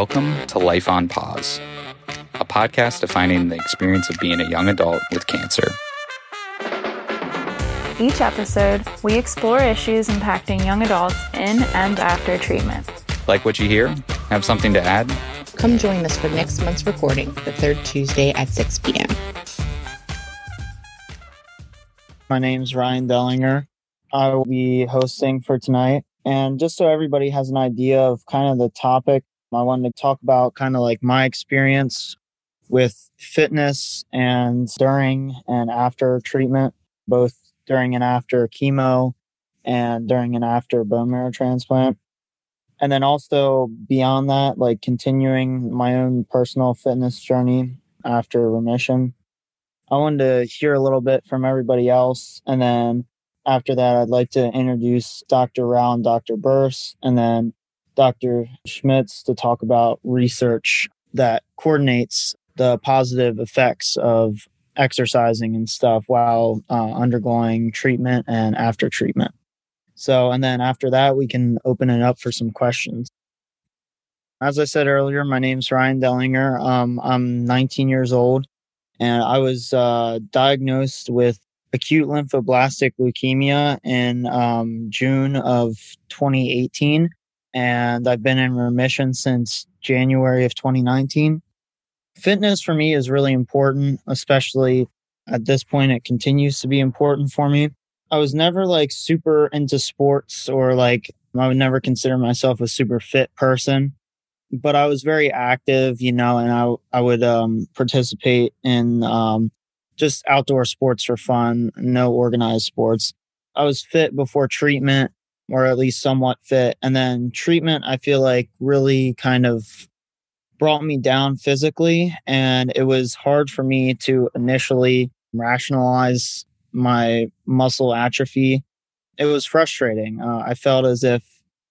Welcome to Life on Pause, a podcast defining the experience of being a young adult with cancer. Each episode, we explore issues impacting young adults in and after treatment. Like what you hear? Have something to add? Come join us for next month's recording, the third Tuesday at 6 p.m. My name's Ryan Dellinger. I will be hosting for tonight. And just so everybody has an idea of kind of the topic, I wanted to talk about kind of like my experience with fitness and during and after treatment, both during and after chemo and during and after bone marrow transplant. And then also beyond that, like continuing my own personal fitness journey after remission. I wanted to hear a little bit from everybody else. And then after that, I'd like to introduce Dr. Rao and Dr. Burse, and then Dr. Schmitz to talk about research that coordinates the positive effects of exercising and stuff while uh, undergoing treatment and after treatment. So, and then after that, we can open it up for some questions. As I said earlier, my name's Ryan Dellinger. Um, I'm 19 years old and I was uh, diagnosed with acute lymphoblastic leukemia in um, June of 2018, and I've been in remission since January of 2019. Fitness for me is really important, especially at this point, it continues to be important for me. I was never like super into sports or like I would never consider myself a super fit person but I was very active, you know, and I I would um, participate in um, just outdoor sports for fun, no organized sports. I was fit before treatment, or at least somewhat fit, and then treatment. I feel like really kind of brought me down physically, and it was hard for me to initially rationalize my muscle atrophy. It was frustrating. Uh, I felt as if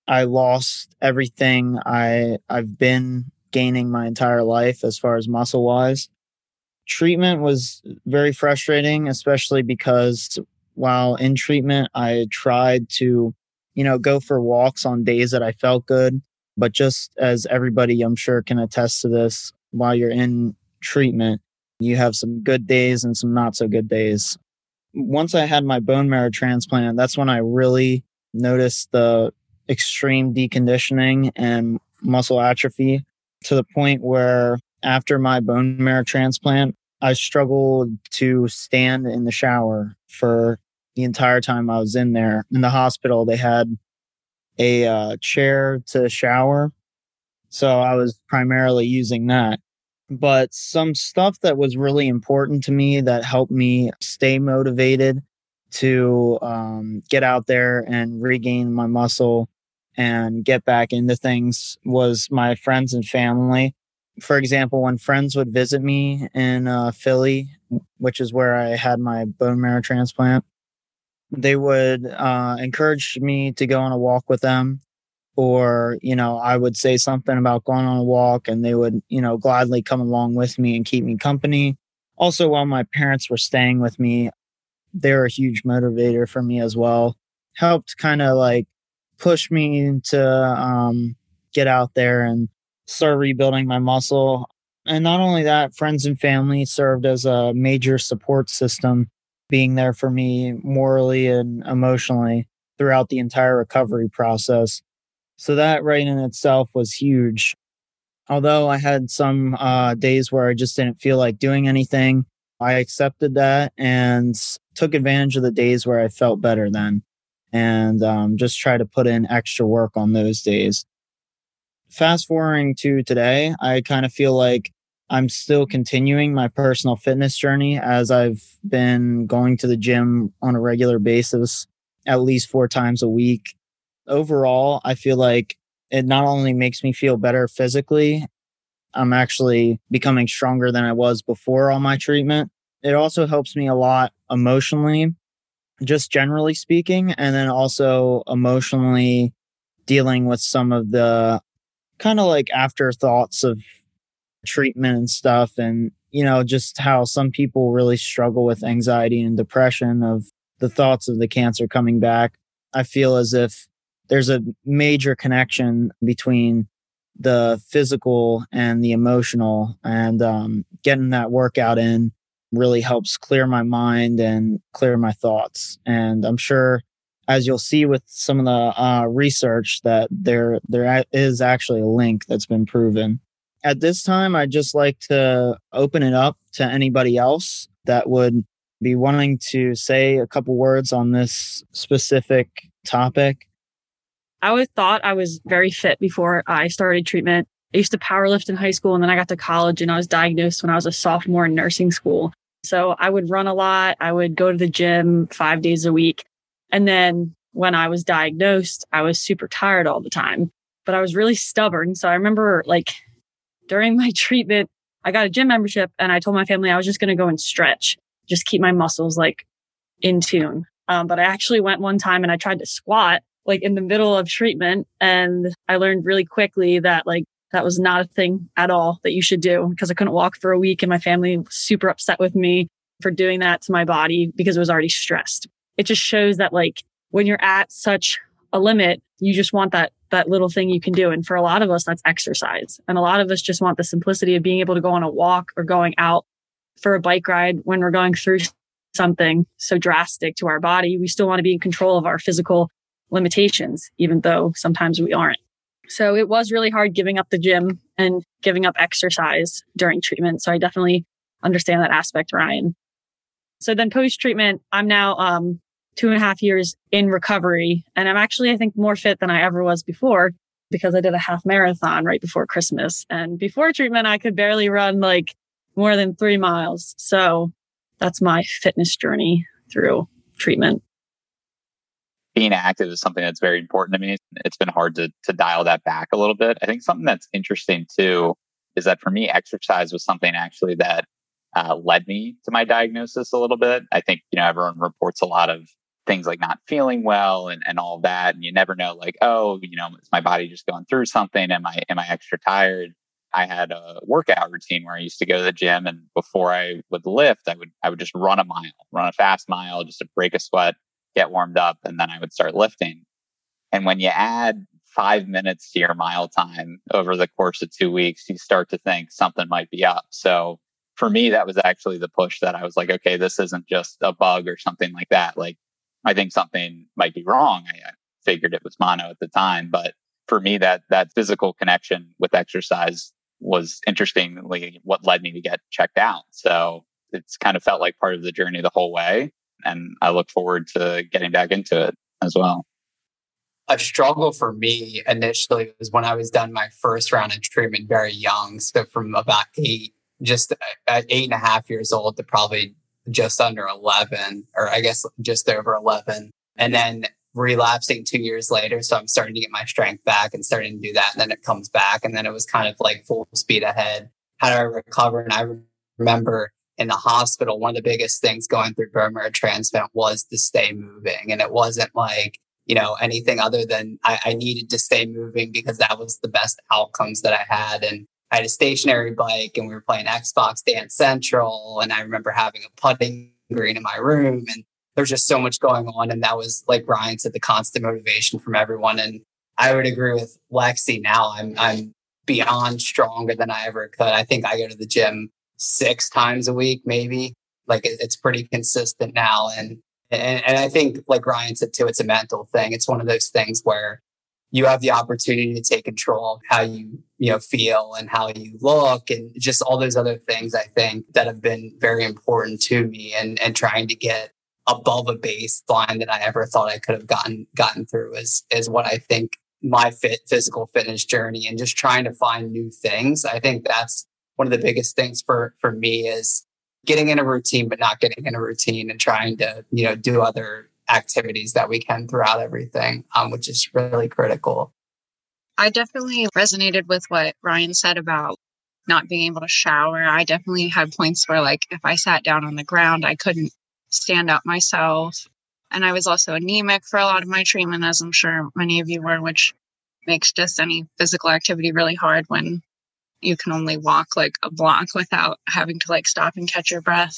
I lost everything I I've been gaining my entire life as far as muscle wise. Treatment was very frustrating, especially because while in treatment, I tried to, you know, go for walks on days that I felt good. But just as everybody, I'm sure, can attest to this, while you're in treatment, you have some good days and some not so good days. Once I had my bone marrow transplant, that's when I really noticed the extreme deconditioning and muscle atrophy to the point where after my bone marrow transplant, I struggled to stand in the shower for the entire time I was in there. In the hospital, they had a uh, chair to shower. So I was primarily using that. But some stuff that was really important to me that helped me stay motivated to um, get out there and regain my muscle and get back into things was my friends and family. For example, when friends would visit me in uh, Philly, which is where I had my bone marrow transplant, they would uh, encourage me to go on a walk with them. Or, you know, I would say something about going on a walk and they would, you know, gladly come along with me and keep me company. Also, while my parents were staying with me, they're a huge motivator for me as well. Helped kind of like push me to um, get out there and start rebuilding my muscle. And not only that, friends and family served as a major support system, being there for me morally and emotionally throughout the entire recovery process. So that right in itself was huge. Although I had some uh, days where I just didn't feel like doing anything, I accepted that and took advantage of the days where I felt better then and um, just try to put in extra work on those days. Fast forwarding to today, I kind of feel like I'm still continuing my personal fitness journey as I've been going to the gym on a regular basis, at least four times a week. Overall, I feel like it not only makes me feel better physically, I'm actually becoming stronger than I was before all my treatment. It also helps me a lot emotionally just generally speaking, and then also emotionally dealing with some of the kind of like afterthoughts of treatment and stuff. And, you know, just how some people really struggle with anxiety and depression of the thoughts of the cancer coming back. I feel as if there's a major connection between the physical and the emotional and um, getting that workout in really helps clear my mind and clear my thoughts and i'm sure as you'll see with some of the uh, research that there there is actually a link that's been proven at this time i'd just like to open it up to anybody else that would be wanting to say a couple words on this specific topic I always thought I was very fit before I started treatment. I used to powerlift in high school and then I got to college and I was diagnosed when I was a sophomore in nursing school. So I would run a lot. I would go to the gym five days a week. And then when I was diagnosed, I was super tired all the time, but I was really stubborn. So I remember like during my treatment, I got a gym membership and I told my family I was just going to go and stretch, just keep my muscles like in tune. Um, but I actually went one time and I tried to squat like in the middle of treatment. And I learned really quickly that like that was not a thing at all that you should do because I couldn't walk for a week and my family was super upset with me for doing that to my body because it was already stressed. It just shows that like when you're at such a limit, you just want that that little thing you can do. And for a lot of us, that's exercise. And a lot of us just want the simplicity of being able to go on a walk or going out for a bike ride when we're going through something so drastic to our body. We still want to be in control of our physical limitations, even though sometimes we aren't. So it was really hard giving up the gym and giving up exercise during treatment. So I definitely understand that aspect, Ryan. So then post treatment, I'm now um, two and a half years in recovery. And I'm actually, I think, more fit than I ever was before because I did a half marathon right before Christmas. And before treatment, I could barely run like more than three miles. So that's my fitness journey through treatment being active is something that's very important to me. It's been hard to, to dial that back a little bit. I think something that's interesting too is that for me, exercise was something actually that uh, led me to my diagnosis a little bit. I think, you know, everyone reports a lot of things like not feeling well and, and all that. And you never know, like, oh, you know, is my body just going through something? Am I, am I extra tired? I had a workout routine where I used to go to the gym and before I would lift, I would, I would just run a mile, run a fast mile just to break a sweat get warmed up, and then I would start lifting. And when you add five minutes to your mile time over the course of two weeks, you start to think something might be up. So for me, that was actually the push that I was like, okay, this isn't just a bug or something like that. Like, I think something might be wrong. I, I figured it was mono at the time, but for me, that that physical connection with exercise was interestingly what led me to get checked out. So it's kind of felt like part of the journey the whole way and I look forward to getting back into it as well. A struggle for me initially was when I was done my first round of treatment very young. So from about eight, just at eight and a half years old to probably just under 11, or I guess just over 11. And then relapsing two years later. So I'm starting to get my strength back and starting to do that. And then it comes back. And then it was kind of like full speed ahead. How do I recover? And I remember in the hospital, one of the biggest things going through bone transplant was to stay moving. And it wasn't like, you know, anything other than I, I, needed to stay moving because that was the best outcomes that I had. And I had a stationary bike and we were playing Xbox Dance Central. And I remember having a putting green in my room and there's just so much going on. And that was like Ryan said, the constant motivation from everyone. And I would agree with Lexi now. I'm, I'm beyond stronger than I ever could. I think I go to the gym six times a week, maybe. Like it, it's pretty consistent now. And, and, and I think like Ryan said too, it's a mental thing. It's one of those things where you have the opportunity to take control of how you, you know, feel and how you look and just all those other things I think that have been very important to me and, and trying to get above a baseline that I ever thought I could have gotten, gotten through is, is what I think my fit physical fitness journey and just trying to find new things. I think that's one of the biggest things for for me is getting in a routine but not getting in a routine and trying to you know do other activities that we can throughout everything um, which is really critical i definitely resonated with what ryan said about not being able to shower i definitely had points where like if i sat down on the ground i couldn't stand up myself and i was also anemic for a lot of my treatment as i'm sure many of you were which makes just any physical activity really hard when you can only walk like a block without having to like stop and catch your breath.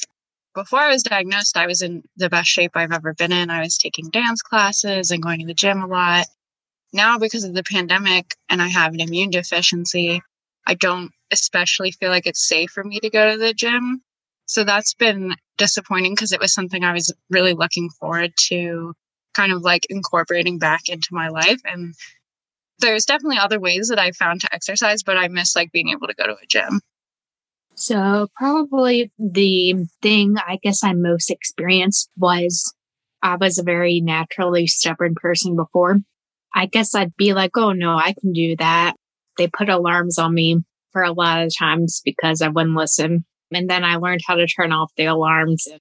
Before I was diagnosed, I was in the best shape I've ever been in. I was taking dance classes and going to the gym a lot. Now because of the pandemic and I have an immune deficiency, I don't especially feel like it's safe for me to go to the gym. So that's been disappointing because it was something I was really looking forward to kind of like incorporating back into my life. And there's definitely other ways that I found to exercise, but I miss like being able to go to a gym. So, probably the thing I guess I most experienced was I was a very naturally stubborn person before. I guess I'd be like, oh no, I can do that. They put alarms on me for a lot of times because I wouldn't listen. And then I learned how to turn off the alarms and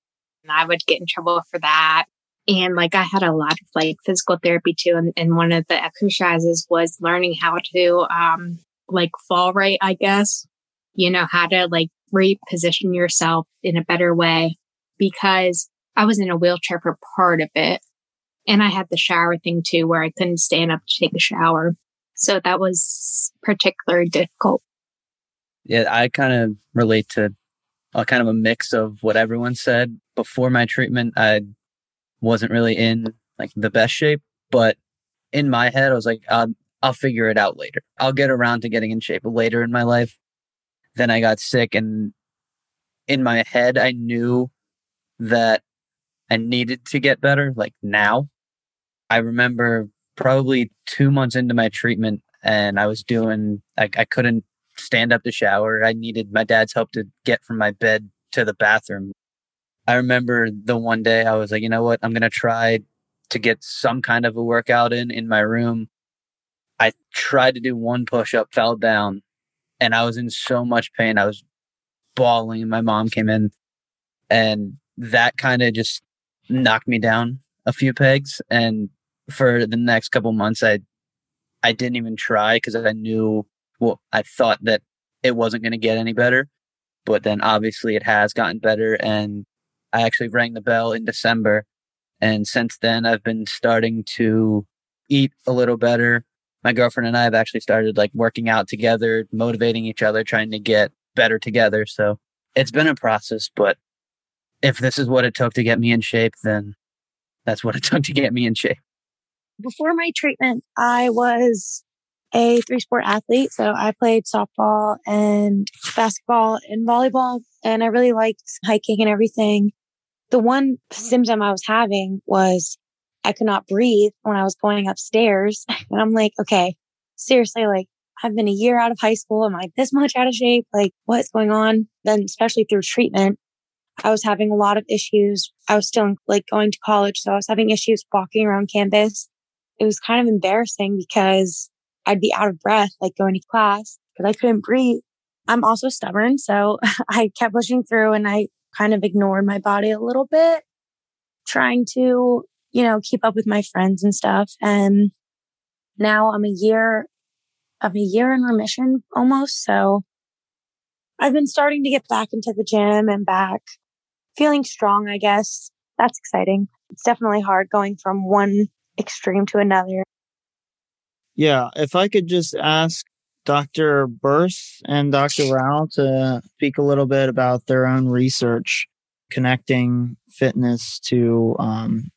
I would get in trouble for that. And like I had a lot of like physical therapy too. And, and one of the exercises was learning how to um like fall right, I guess. You know, how to like reposition yourself in a better way because I was in a wheelchair for part of it. And I had the shower thing too, where I couldn't stand up to take a shower. So that was particularly difficult. Yeah, I kind of relate to a kind of a mix of what everyone said. Before my treatment, I wasn't really in like the best shape, but in my head, I was like, I'll, I'll figure it out later. I'll get around to getting in shape later in my life. Then I got sick, and in my head, I knew that I needed to get better, like now. I remember probably two months into my treatment, and I was doing, like, I couldn't stand up to shower. I needed my dad's help to get from my bed to the bathroom. I remember the one day I was like, you know what? I'm going to try to get some kind of a workout in in my room. I tried to do one push up, fell down, and I was in so much pain. I was bawling. My mom came in, and that kind of just knocked me down a few pegs. And for the next couple months, I I didn't even try because I knew well, I thought that it wasn't going to get any better, but then obviously it has gotten better. And I actually rang the bell in December. And since then, I've been starting to eat a little better. My girlfriend and I have actually started like working out together, motivating each other, trying to get better together. So it's been a process, but if this is what it took to get me in shape, then that's what it took to get me in shape. Before my treatment, I was a three sport athlete. So I played softball and basketball and volleyball, and I really liked hiking and everything. The one symptom I was having was I could not breathe when I was going upstairs. And I'm like, okay, seriously, like I've been a year out of high school. Am I this much out of shape? Like what's going on? Then, especially through treatment, I was having a lot of issues. I was still like going to college. So I was having issues walking around campus. It was kind of embarrassing because I'd be out of breath, like going to class because I couldn't breathe. I'm also stubborn. So I kept pushing through and I kind of ignored my body a little bit, trying to, you know, keep up with my friends and stuff. And now I'm a year, I'm a year in remission almost. So I've been starting to get back into the gym and back feeling strong, I guess. That's exciting. It's definitely hard going from one extreme to another. Yeah, if I could just ask Dr. Burse and Dr. Rao to speak a little bit about their own research connecting fitness to um,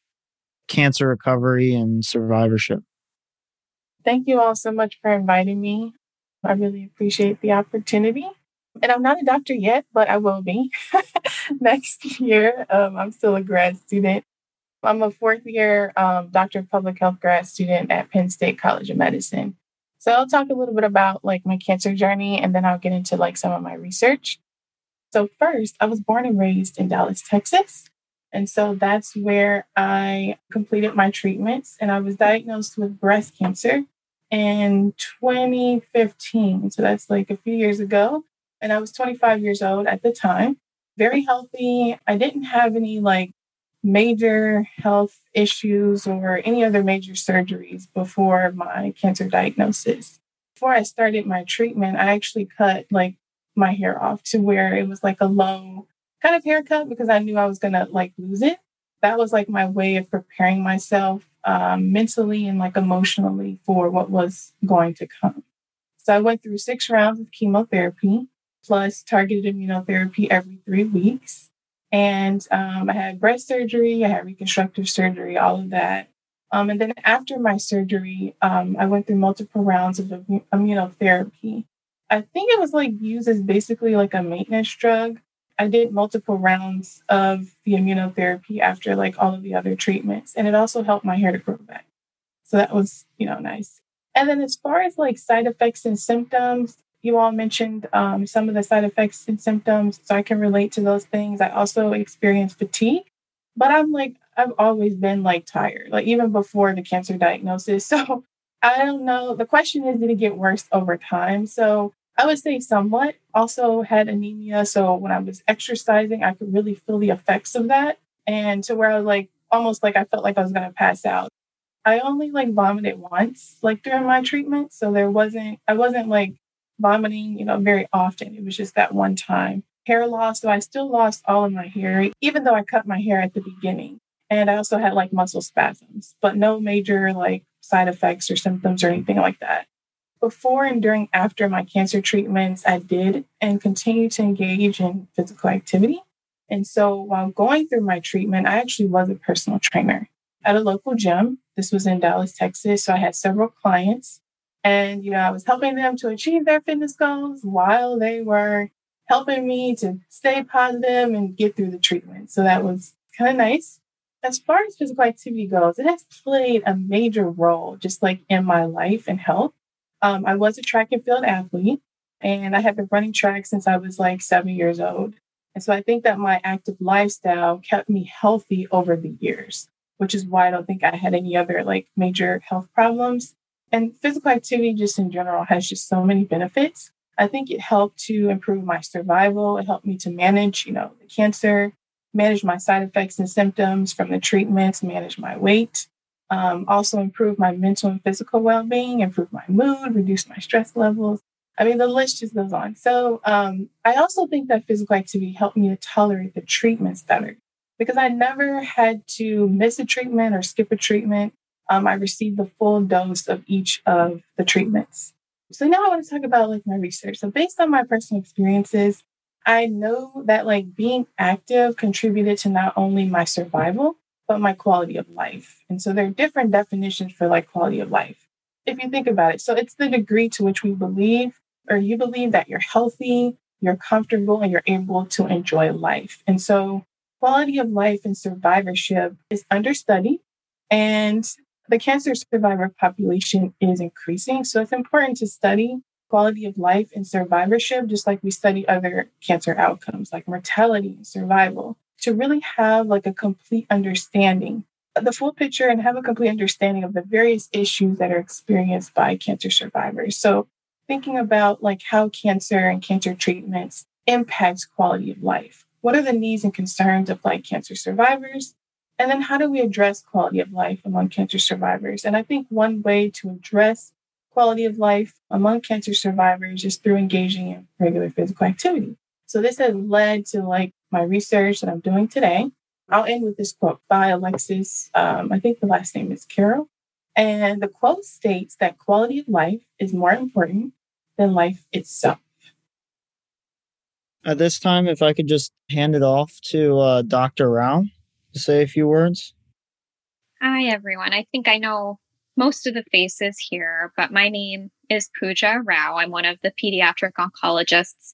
cancer recovery and survivorship. Thank you all so much for inviting me. I really appreciate the opportunity. And I'm not a doctor yet, but I will be next year. Um, I'm still a grad student. I'm a fourth year um, Doctor of Public Health grad student at Penn State College of Medicine. So I'll talk a little bit about like my cancer journey and then I'll get into like some of my research. So first, I was born and raised in Dallas, Texas. And so that's where I completed my treatments and I was diagnosed with breast cancer in 2015. So that's like a few years ago. And I was 25 years old at the time, very healthy. I didn't have any like major health issues or any other major surgeries before my cancer diagnosis. Before I started my treatment, I actually cut like my hair off to where it was like a low kind of haircut because I knew I was going to like lose it. That was like my way of preparing myself um, mentally and like emotionally for what was going to come. So I went through six rounds of chemotherapy plus targeted immunotherapy every three weeks. And um, I had breast surgery, I had reconstructive surgery, all of that. Um, and then after my surgery, um, I went through multiple rounds of immunotherapy. I think it was like used as basically like a maintenance drug. I did multiple rounds of the immunotherapy after like all of the other treatments, and it also helped my hair to grow back. So that was, you know, nice. And then as far as like side effects and symptoms, you all mentioned um, some of the side effects and symptoms, so I can relate to those things. I also experience fatigue, but I'm like, I've always been like tired, like even before the cancer diagnosis. So I don't know. The question is, did it get worse over time? So I would say somewhat. Also had anemia. So when I was exercising, I could really feel the effects of that. And to where I was like, almost like I felt like I was going to pass out. I only like vomited once, like during my treatment. So there wasn't, I wasn't like vomiting, you know, very often. It was just that one time. Hair loss. So I still lost all of my hair, even though I cut my hair at the beginning. And I also had like muscle spasms, but no major like side effects or symptoms or anything like that. Before and during after my cancer treatments, I did and continue to engage in physical activity. And so while going through my treatment, I actually was a personal trainer at a local gym. This was in Dallas, Texas. So I had several clients and, you know, I was helping them to achieve their fitness goals while they were helping me to stay positive and get through the treatment. So that was kind of nice. As far as physical activity goes, it has played a major role just like in my life and health. Um, I was a track and field athlete and I have been running track since I was like seven years old. And so I think that my active lifestyle kept me healthy over the years, which is why I don't think I had any other like major health problems. And physical activity, just in general, has just so many benefits. I think it helped to improve my survival. It helped me to manage, you know, the cancer, manage my side effects and symptoms from the treatments, manage my weight, um, also improve my mental and physical well being, improve my mood, reduce my stress levels. I mean, the list just goes on. So um, I also think that physical activity helped me to tolerate the treatments better because I never had to miss a treatment or skip a treatment um, I received the full dose of each of the treatments. So now I want to talk about like my research. So based on my personal experiences, I know that like being active contributed to not only my survival, but my quality of life. And so there are different definitions for like quality of life. If you think about it, so it's the degree to which we believe or you believe that you're healthy, you're comfortable, and you're able to enjoy life. And so quality of life and survivorship is understudied. And the cancer survivor population is increasing. So it's important to study quality of life and survivorship, just like we study other cancer outcomes like mortality and survival, to really have like a complete understanding, the full picture, and have a complete understanding of the various issues that are experienced by cancer survivors. So thinking about like how cancer and cancer treatments impacts quality of life. What are the needs and concerns of like cancer survivors? And then how do we address quality of life among cancer survivors? And I think one way to address quality of life among cancer survivors is through engaging in regular physical activity. So this has led to like my research that I'm doing today. I'll end with this quote by Alexis. Um, I think the last name is Carrel. And the quote states that quality of life is more important than life itself. At this time, if I could just hand it off to uh, Dr. Rao to say a few words? Hi, everyone. I think I know most of the faces here, but my name is Pooja Rao. I'm one of the pediatric oncologists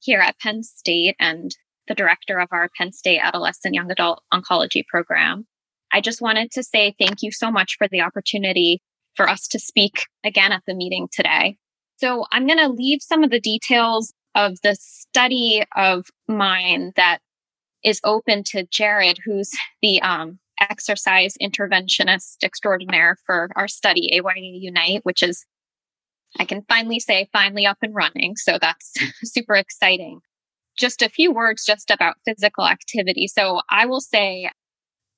here at Penn State and the director of our Penn State Adolescent Young Adult Oncology program. I just wanted to say thank you so much for the opportunity for us to speak again at the meeting today. So I'm going to leave some of the details of the study of mine that is open to Jared, who's the um, exercise interventionist extraordinaire for our study, AYA Unite, which is, I can finally say, finally up and running. So that's super exciting. Just a few words just about physical activity. So I will say,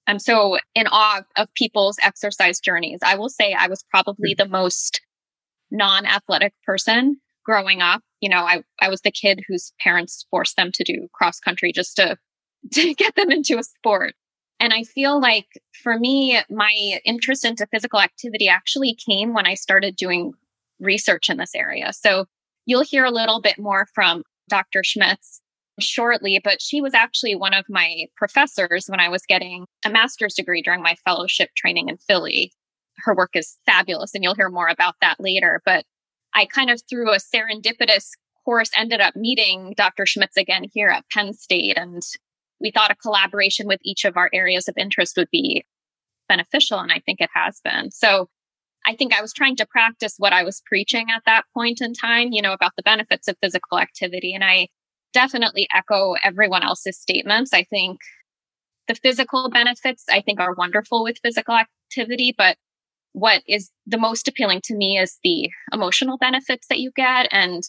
I'm so in awe of people's exercise journeys. I will say I was probably the most non athletic person growing up. You know, I, I was the kid whose parents forced them to do cross country just to to get them into a sport. And I feel like for me, my interest into physical activity actually came when I started doing research in this area. So you'll hear a little bit more from Dr. Schmitz shortly, but she was actually one of my professors when I was getting a master's degree during my fellowship training in Philly. Her work is fabulous, and you'll hear more about that later. But I kind of through a serendipitous course ended up meeting Dr. Schmitz again here at Penn State. And we thought a collaboration with each of our areas of interest would be beneficial. And I think it has been. So I think I was trying to practice what I was preaching at that point in time, you know, about the benefits of physical activity. And I definitely echo everyone else's statements. I think the physical benefits, I think, are wonderful with physical activity, but what is the most appealing to me is the emotional benefits that you get and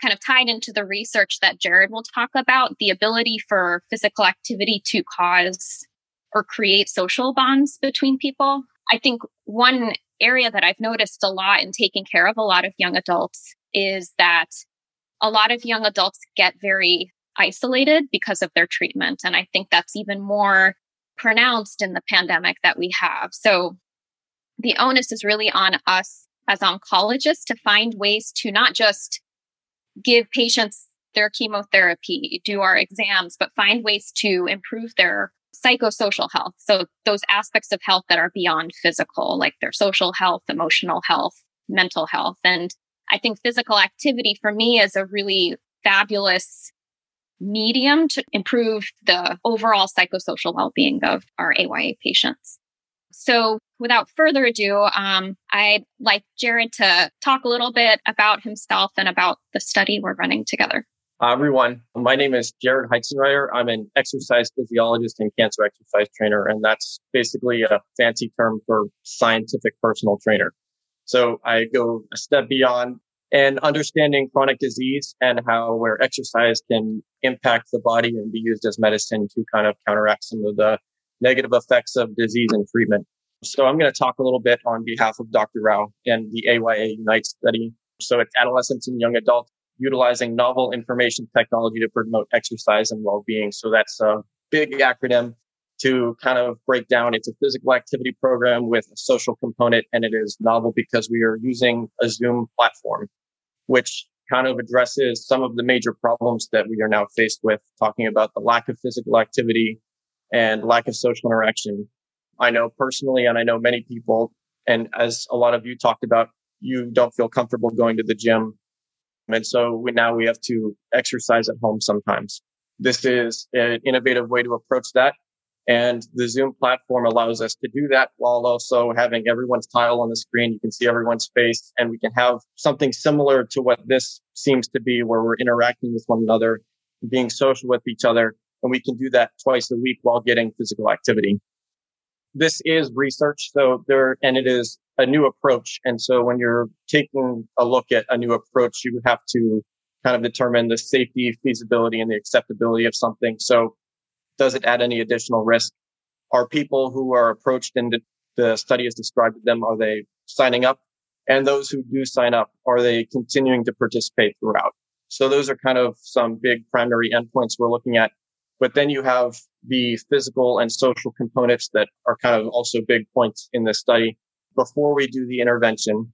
kind of tied into the research that Jared will talk about the ability for physical activity to cause or create social bonds between people. I think one area that I've noticed a lot in taking care of a lot of young adults is that a lot of young adults get very isolated because of their treatment. And I think that's even more pronounced in the pandemic that we have. So the onus is really on us as oncologists to find ways to not just give patients their chemotherapy, do our exams, but find ways to improve their psychosocial health. So those aspects of health that are beyond physical, like their social health, emotional health, mental health. And I think physical activity for me is a really fabulous medium to improve the overall psychosocial well-being of our AYA patients. So without further ado, um, I'd like Jared to talk a little bit about himself and about the study we're running together. Hi, everyone. My name is Jared Heitzenreiter. I'm an exercise physiologist and cancer exercise trainer, and that's basically a fancy term for scientific personal trainer. So I go a step beyond and understanding chronic disease and how where exercise can impact the body and be used as medicine to kind of counteract some of the negative effects of disease and treatment. So I'm going to talk a little bit on behalf of Dr. Rao and the AYA Unite study. So it's adolescents and young adults utilizing novel information technology to promote exercise and well-being. So that's a big acronym to kind of break down. It's a physical activity program with a social component, and it is novel because we are using a Zoom platform, which kind of addresses some of the major problems that we are now faced with, talking about the lack of physical activity and lack of social interaction. I know personally, and I know many people, and as a lot of you talked about, you don't feel comfortable going to the gym and so we, now we have to exercise at home sometimes. This is an innovative way to approach that. And the Zoom platform allows us to do that while also having everyone's tile on the screen. You can see everyone's face and we can have something similar to what this seems to be where we're interacting with one another, being social with each other. And we can do that twice a week while getting physical activity. This is research. So there, and it is a new approach. And so when you're taking a look at a new approach, you have to kind of determine the safety, feasibility, and the acceptability of something. So does it add any additional risk? Are people who are approached and the study has described them, are they signing up? And those who do sign up, are they continuing to participate throughout? So those are kind of some big primary endpoints we're looking at. But then you have the physical and social components that are kind of also big points in this study before we do the intervention,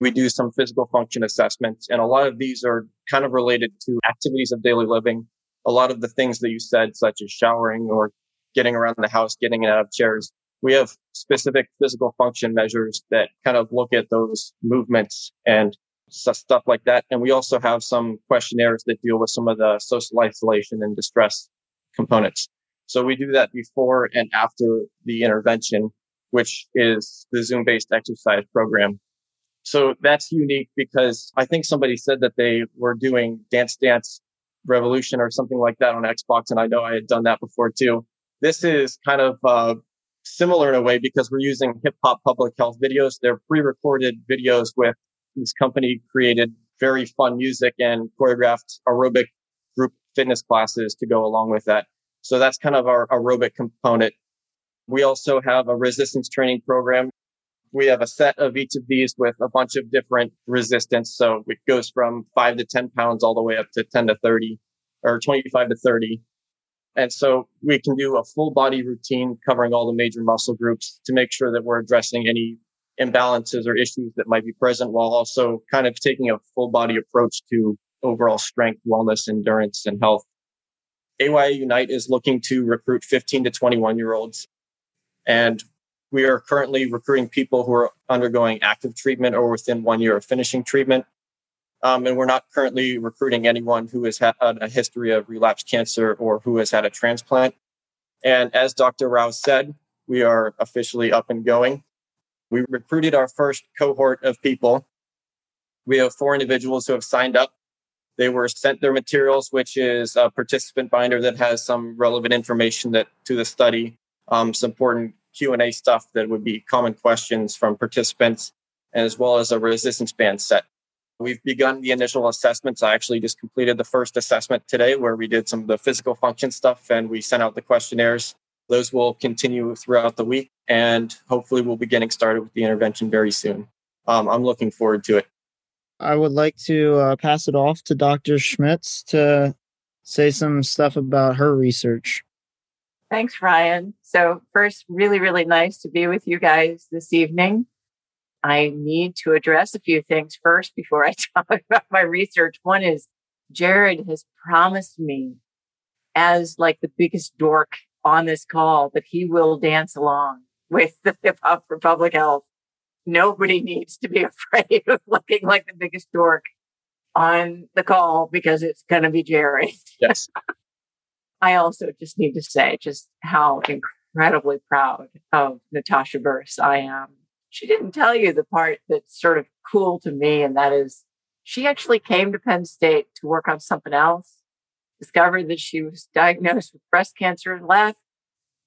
we do some physical function assessments. And a lot of these are kind of related to activities of daily living. A lot of the things that you said, such as showering or getting around the house, getting out of chairs. We have specific physical function measures that kind of look at those movements and stuff like that. And we also have some questionnaires that deal with some of the social isolation and distress components. So we do that before and after the intervention which is the Zoom based exercise program. So that's unique because I think somebody said that they were doing Dance Dance Revolution or something like that on Xbox. And I know I had done that before too. This is kind of, uh, similar in a way because we're using hip hop public health videos. They're pre-recorded videos with this company created very fun music and choreographed aerobic fitness classes to go along with that. So that's kind of our aerobic component. We also have a resistance training program. We have a set of each of these with a bunch of different resistance. So it goes from five to 10 pounds all the way up to 10 to 30 or 25 to 30. And so we can do a full body routine covering all the major muscle groups to make sure that we're addressing any imbalances or issues that might be present while also kind of taking a full body approach to overall strength, wellness, endurance, and health. AYA Unite is looking to recruit 15 to 21 year olds. And we are currently recruiting people who are undergoing active treatment or within one year of finishing treatment. Um, and we're not currently recruiting anyone who has had a history of relapsed cancer or who has had a transplant. And as Dr. Rao said, we are officially up and going. We recruited our first cohort of people. We have four individuals who have signed up. They were sent their materials, which is a participant binder that has some relevant information that to the study, um, some important Q&A stuff that would be common questions from participants, as well as a resistance band set. We've begun the initial assessments. I actually just completed the first assessment today where we did some of the physical function stuff and we sent out the questionnaires. Those will continue throughout the week and hopefully we'll be getting started with the intervention very soon. Um, I'm looking forward to it. I would like to uh, pass it off to Dr. Schmitz to say some stuff about her research. Thanks, Ryan. So, first, really, really nice to be with you guys this evening. I need to address a few things first before I talk about my research. One is Jared has promised me, as like the biggest dork on this call, that he will dance along with the Hip Hop for Public Health. Nobody needs to be afraid of looking like the biggest dork on the call because it's going to be Jerry. Yes. I also just need to say just how incredibly proud of Natasha Burse I am she didn't tell you the part that's sort of cool to me, and that is she actually came to Penn State to work on something else, discovered that she was diagnosed with breast cancer and left,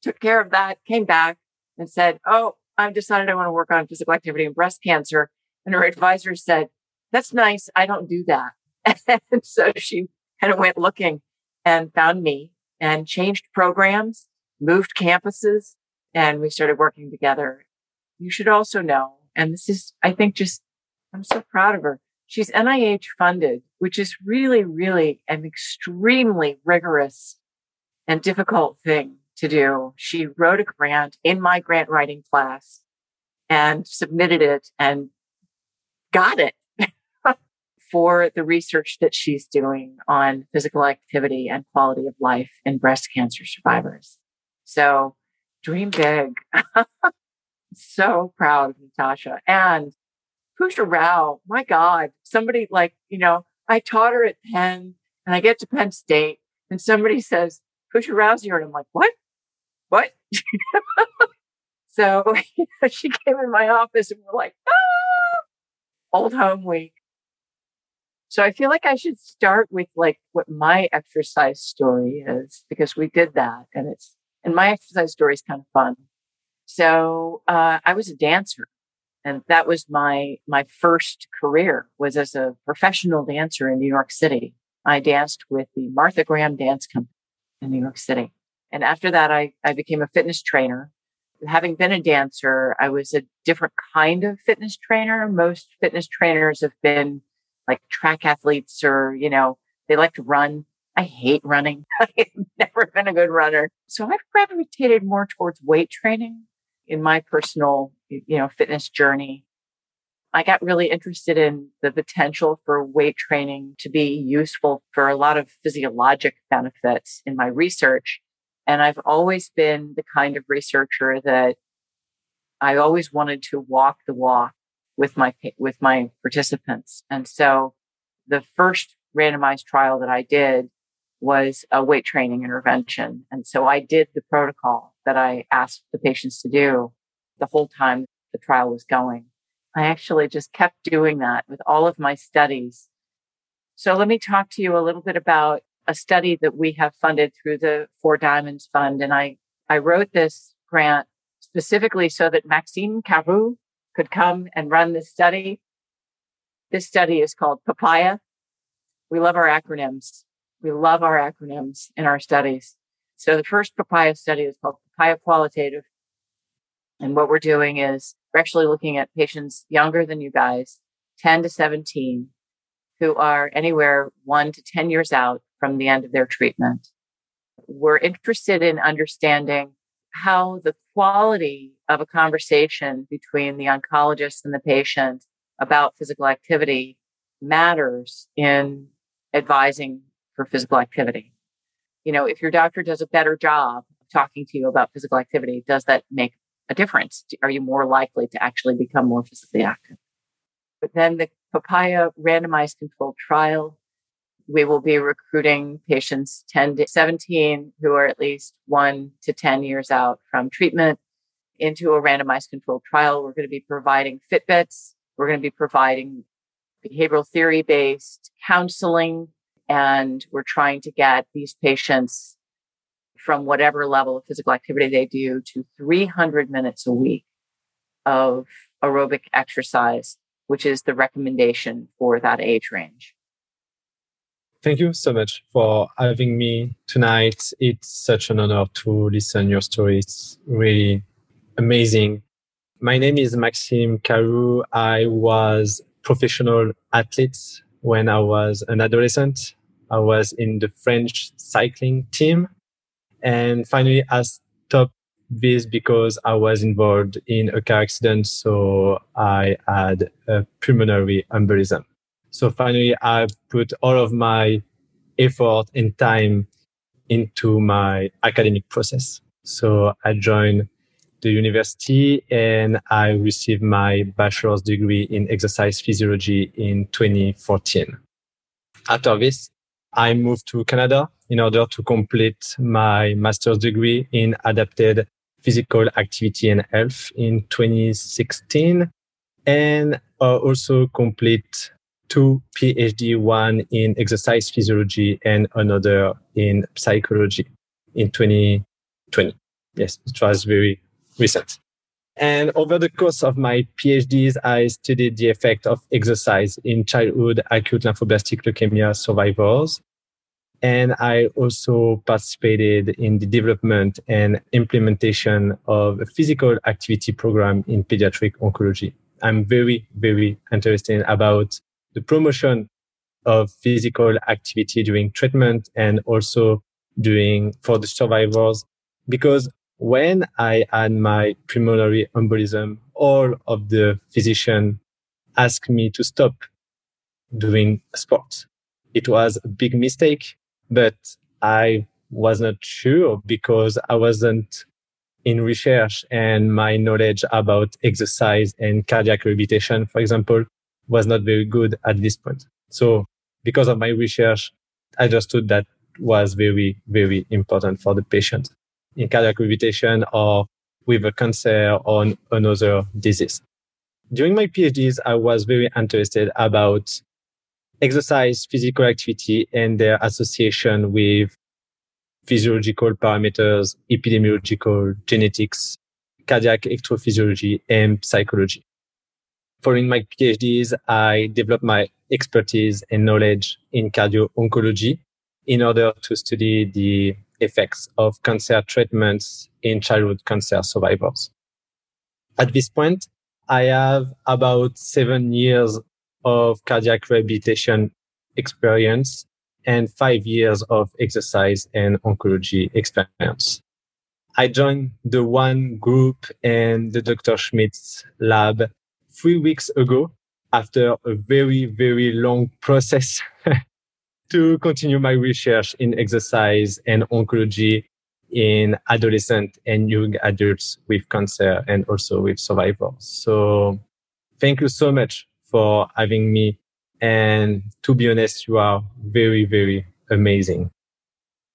took care of that, came back and said, Oh, I've decided I want to work on physical activity and breast cancer. And her advisor said, That's nice. I don't do that. and so she kind of went looking and found me and changed programs, moved campuses, and we started working together you should also know, and this is, I think, just, I'm so proud of her. She's NIH funded, which is really, really an extremely rigorous and difficult thing to do. She wrote a grant in my grant writing class and submitted it and got it for the research that she's doing on physical activity and quality of life in breast cancer survivors. So dream big. so proud of Natasha and Pooja Rao. My God, somebody like, you know, I taught her at Penn and I get to Penn State and somebody says, Pooja Rao's here. And I'm like, what? What? so she came in my office and we're like, ah, old home week. So I feel like I should start with like what my exercise story is because we did that and it's, and my exercise story is kind of fun. So uh, I was a dancer, and that was my my first career was as a professional dancer in New York City. I danced with the Martha Graham Dance Company in New York City, and after that, I I became a fitness trainer. Having been a dancer, I was a different kind of fitness trainer. Most fitness trainers have been like track athletes or, you know, they like to run. I hate running. I've never been a good runner. So I've gravitated more towards weight training in my personal, you know, fitness journey, I got really interested in the potential for weight training to be useful for a lot of physiologic benefits in my research. And I've always been the kind of researcher that I always wanted to walk the walk with my, with my participants. And so the first randomized trial that I did was a weight training intervention. And so I did the protocol that I asked the patients to do the whole time the trial was going. I actually just kept doing that with all of my studies. So let me talk to you a little bit about a study that we have funded through the Four Diamonds Fund. And I, I wrote this grant specifically so that Maxime Caru could come and run this study. This study is called Papaya. We love our acronyms. We love our acronyms in our studies. So the first papaya study is called papaya qualitative. And what we're doing is we're actually looking at patients younger than you guys, 10 to 17, who are anywhere one to 10 years out from the end of their treatment. We're interested in understanding how the quality of a conversation between the oncologist and the patient about physical activity matters in advising for physical activity. you know, if your doctor does a better job talking to you about physical activity, does that make a difference? Are you more likely to actually become more physically active? But then the papaya randomized controlled trial, we will be recruiting patients 10 to 17 who are at least one to 10 years out from treatment into a randomized controlled trial. We're going to be providing Fitbits. We're going to be providing behavioral theory based counseling. And we're trying to get these patients from whatever level of physical activity they do to 300 minutes a week of aerobic exercise, which is the recommendation for that age range. Thank you so much for having me tonight. It's such an honor to listen your story. It's really amazing. My name is Maxime Caru. I was professional athlete when I was an adolescent. I was in the French cycling team. And finally, I stopped this because I was involved in a car accident. So I had a pulmonary embolism. So finally, I put all of my effort and time into my academic process. So I joined the university and I received my bachelor's degree in exercise physiology in 2014. After this, I moved to Canada in order to complete my master's degree in adapted physical activity and health in 2016 and uh, also complete two PhD, one in exercise physiology and another in psychology in 2020. Yes, it was very recent. And over the course of my PhDs, I studied the effect of exercise in childhood acute lymphoblastic leukemia survivors. And I also participated in the development and implementation of a physical activity program in pediatric oncology. I'm very, very interested about the promotion of physical activity during treatment and also doing for the survivors because when I had my pulmonary embolism, all of the physician asked me to stop doing sports. It was a big mistake, but I was not sure because I wasn't in research and my knowledge about exercise and cardiac rehabilitation, for example, was not very good at this point. So because of my research, I understood that was very, very important for the patient in cardiac rehabilitation or with a cancer or another disease. During my PhDs, I was very interested about exercise, physical activity, and their association with physiological parameters, epidemiological, genetics, cardiac electrophysiology, and psychology. Following my PhDs, I developed my expertise and knowledge in cardio-oncology in order to study the effects of cancer treatments in childhood cancer survivors. At this point, I have about seven years of cardiac rehabilitation experience and five years of exercise and oncology experience. I joined the one group and the Dr. Schmitz's lab three weeks ago after a very, very long process to continue my research in exercise and oncology in adolescent and young adults with cancer and also with survivors. So thank you so much for having me. And to be honest, you are very, very amazing.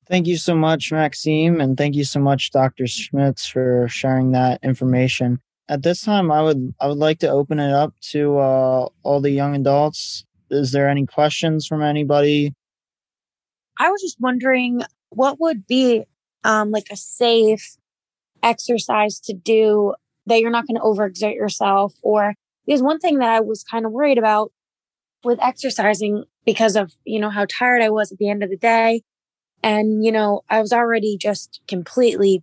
Thank you so much, Maxime. And thank you so much, Dr. Schmitz, for sharing that information. At this time, I would I would like to open it up to uh, all the young adults. Is there any questions from anybody? I was just wondering what would be um, like a safe exercise to do that you're not going to overexert yourself or because one thing that I was kind of worried about with exercising because of, you know, how tired I was at the end of the day. And, you know, I was already just completely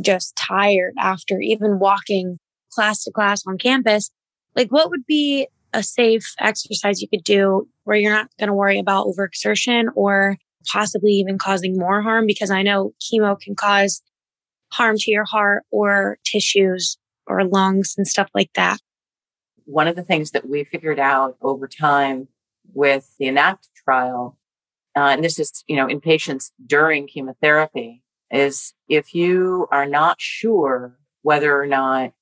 just tired after even walking class to class on campus. Like, what would be a safe exercise you could do where you're not going to worry about overexertion or possibly even causing more harm because I know chemo can cause harm to your heart or tissues or lungs and stuff like that. One of the things that we figured out over time with the ENACT trial uh, and this is, you know, in patients during chemotherapy, is if you are not sure whether or not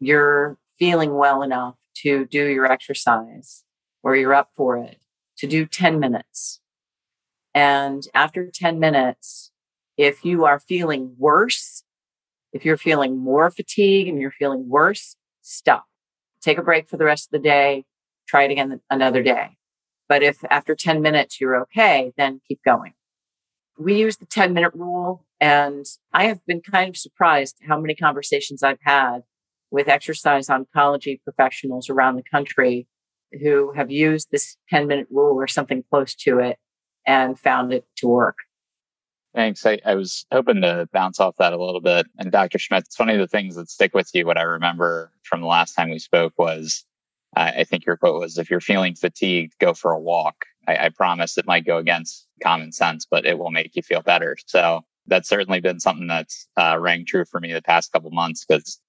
you're feeling well enough to do your exercise or you're up for it, to do 10 minutes. And after 10 minutes, if you are feeling worse, if you're feeling more fatigue and you're feeling worse, stop. Take a break for the rest of the day. Try it again another day. But if after 10 minutes you're okay, then keep going. We use the 10 minute rule and I have been kind of surprised how many conversations I've had with exercise oncology professionals around the country who have used this 10 minute rule or something close to it and found it to work. Thanks. I, I, was hoping to bounce off that a little bit. And Dr. Schmitz, it's funny the things that stick with you. What I remember from the last time we spoke was I think your quote was if you're feeling fatigued, go for a walk. I, I promise it might go against common sense, but it will make you feel better. So that's certainly been something that's uh, rang true for me the past couple months because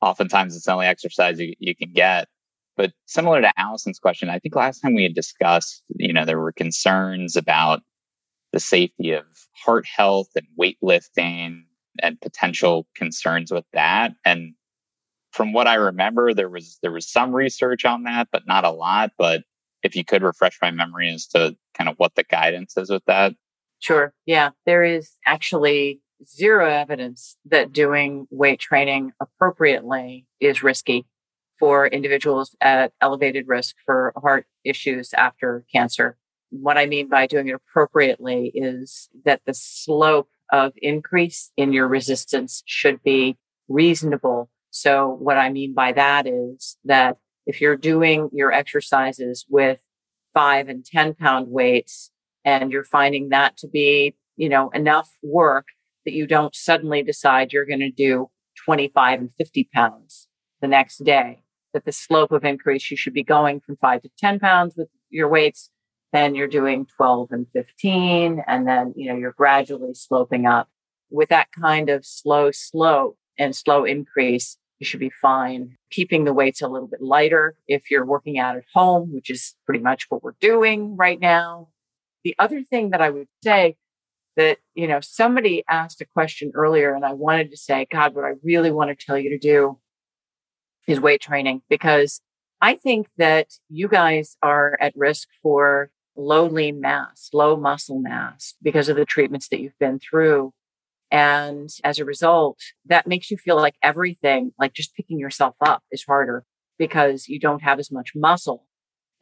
oftentimes it's the only exercise you, you can get. But similar to Allison's question, I think last time we had discussed, you know, there were concerns about the safety of heart health and weightlifting and potential concerns with that. And from what I remember, there was there was some research on that, but not a lot. But if you could refresh my memory as to kind of what the guidance is with that. Sure. Yeah. There is actually zero evidence that doing weight training appropriately is risky for individuals at elevated risk for heart issues after cancer. What I mean by doing it appropriately is that the slope of increase in your resistance should be reasonable. So what I mean by that is that if you're doing your exercises with five and 10 pound weights and you're finding that to be, you know, enough work that you don't suddenly decide you're going to do 25 and 50 pounds the next day, that the slope of increase, you should be going from five to 10 pounds with your weights then you're doing 12 and 15 and then you know you're gradually sloping up. With that kind of slow slope and slow increase you should be fine. Keeping the weights a little bit lighter if you're working out at home which is pretty much what we're doing right now. The other thing that i would say that you know somebody asked a question earlier and i wanted to say god what i really want to tell you to do is weight training because I think that you guys are at risk for low lean mass, low muscle mass because of the treatments that you've been through. And as a result, that makes you feel like everything, like just picking yourself up is harder because you don't have as much muscle.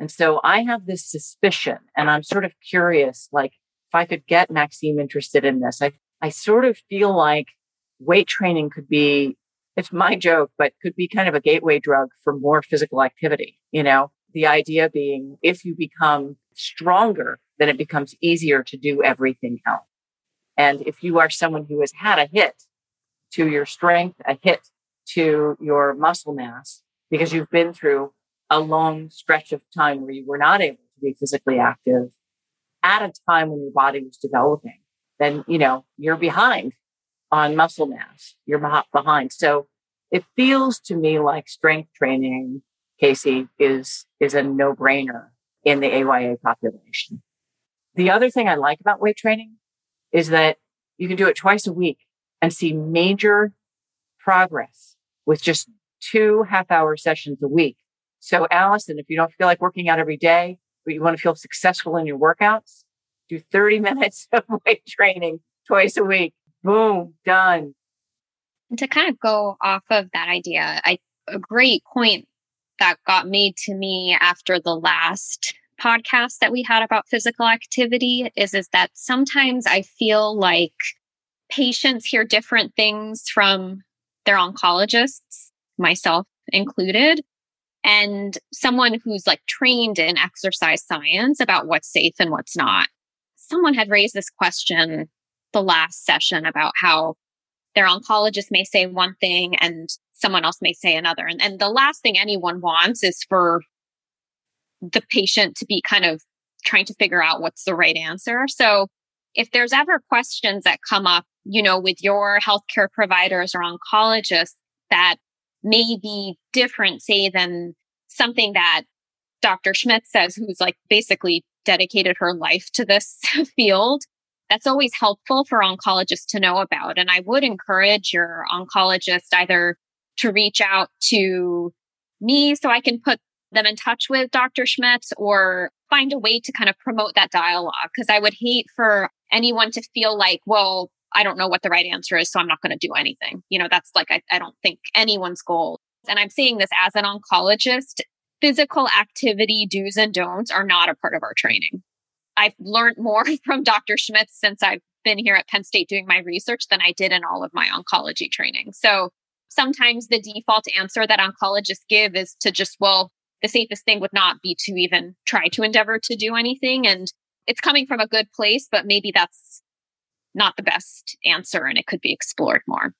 And so I have this suspicion and I'm sort of curious, like if I could get Maxime interested in this, I, I sort of feel like weight training could be, it's my joke, but could be kind of a gateway drug for more physical activity, you know, the idea being if you become stronger, then it becomes easier to do everything else. And if you are someone who has had a hit to your strength, a hit to your muscle mass, because you've been through a long stretch of time where you were not able to be physically active at a time when your body was developing, then, you know, you're behind on muscle mass. You're behind. So it feels to me like strength training, Casey, is, is a no brainer in the AYA population. The other thing I like about weight training is that you can do it twice a week and see major progress with just two half hour sessions a week. So Allison, if you don't feel like working out every day, but you want to feel successful in your workouts, do 30 minutes of weight training twice a week. Boom, done. And to kind of go off of that idea, I a great point that got made to me after the last podcast that we had about physical activity is is that sometimes I feel like patients hear different things from their oncologists, myself included, and someone who's like trained in exercise science about what's safe and what's not. Someone had raised this question the last session about how their oncologist may say one thing and someone else may say another. And, and the last thing anyone wants is for the patient to be kind of trying to figure out what's the right answer. So if there's ever questions that come up, you know, with your healthcare providers or oncologists that may be different, say, than something that Dr. Schmitz says, who's like basically dedicated her life to this field. That's always helpful for oncologists to know about. And I would encourage your oncologist either to reach out to me so I can put them in touch with Dr. Schmitz or find a way to kind of promote that dialogue. Cause I would hate for anyone to feel like, well, I don't know what the right answer is, so I'm not going to do anything. You know, that's like, I, I don't think anyone's goal. And I'm seeing this as an oncologist. Physical activity do's and don'ts are not a part of our training. I've learned more from Dr. Schmitz since I've been here at Penn State doing my research than I did in all of my oncology training. So sometimes the default answer that oncologists give is to just, well, the safest thing would not be to even try to endeavor to do anything. And it's coming from a good place, but maybe that's not the best answer and it could be explored more.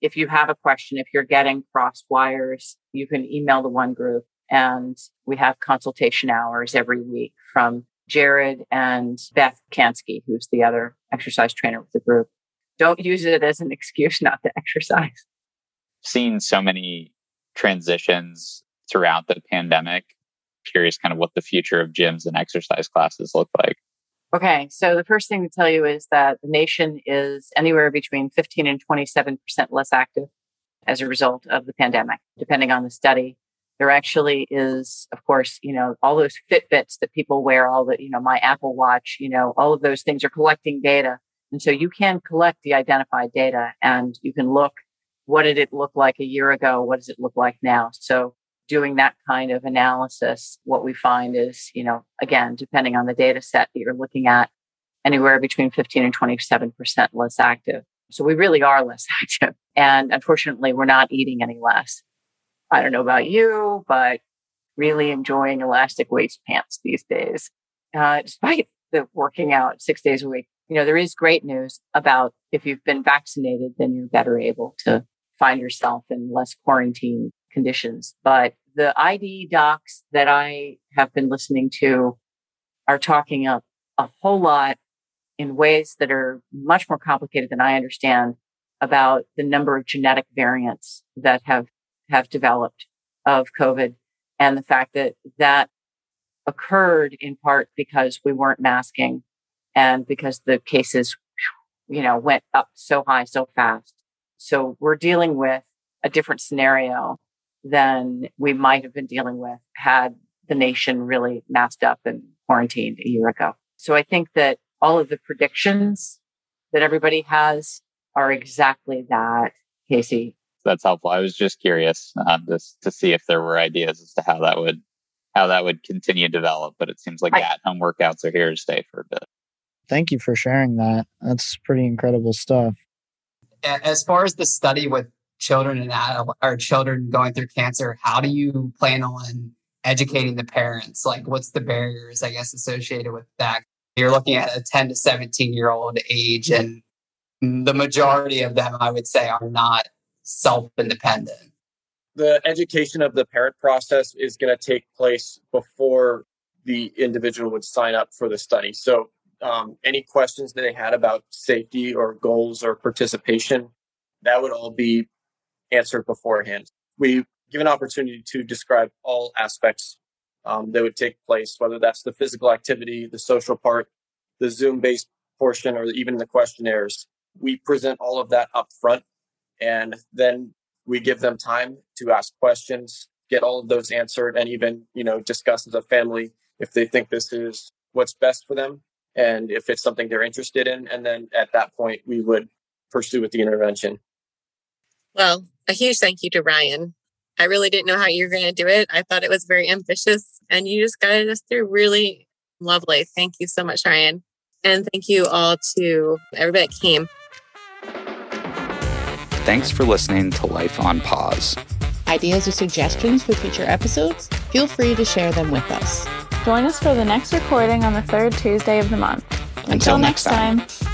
If you have a question, if you're getting cross wires, you can email the one group and we have consultation hours every week from Jared and Beth Kansky, who's the other exercise trainer with the group. Don't use it as an excuse not to exercise. Seen so many transitions throughout the pandemic. Curious kind of what the future of gyms and exercise classes look like. Okay, so the first thing to tell you is that the nation is anywhere between 15 and 27% less active as a result of the pandemic, depending on the study. There actually is, of course, you know, all those Fitbits that people wear, all the, you know, my Apple Watch, you know, all of those things are collecting data. And so you can collect the identified data and you can look, what did it look like a year ago? What does it look like now? So doing that kind of analysis, what we find is, you know, again, depending on the data set that you're looking at, anywhere between 15 and 27% less active. So we really are less active. And unfortunately, we're not eating any less. I don't know about you, but really enjoying elastic waist pants these days, uh, despite the working out six days a week. You know, there is great news about if you've been vaccinated, then you're better able to find yourself in less quarantine conditions. But the ID docs that I have been listening to are talking a, a whole lot in ways that are much more complicated than I understand about the number of genetic variants that have, have developed of COVID and the fact that that occurred in part because we weren't masking and because the cases, you know, went up so high so fast. So we're dealing with a different scenario than we might have been dealing with had the nation really masked up and quarantined a year ago. So I think that all of the predictions that everybody has are exactly that, Casey. That's helpful. I was just curious um, just to see if there were ideas as to how that would how that would continue to develop. But it seems like at home workouts are here to stay for a bit. Thank you for sharing that. That's pretty incredible stuff. As far as the study with children and or children going through cancer, how do you plan on educating the parents? Like, what's the barriers, I guess, associated with that? You're looking at a 10 to 17 year old age, and the majority of them, I would say, are not self independent. The education of the parent process is going to take place before the individual would sign up for the study. So, um, any questions they had about safety or goals or participation, that would all be answered beforehand. We give an opportunity to describe all aspects um, that would take place, whether that's the physical activity, the social part, the Zoom based portion, or even the questionnaires. We present all of that up front and then we give them time to ask questions, get all of those answered, and even, you know, discuss as a family if they think this is what's best for them and if it's something they're interested in. And then at that point, we would pursue with the intervention. Well, a huge thank you to Ryan. I really didn't know how you were going to do it. I thought it was very ambitious and you just guided us through really lovely. Thank you so much, Ryan. And thank you all to everybody that came. Thanks for listening to Life on Pause. Ideas or suggestions for future episodes? Feel free to share them with us. Join us for the next recording on the third Tuesday of the month. Until, Until next time. time.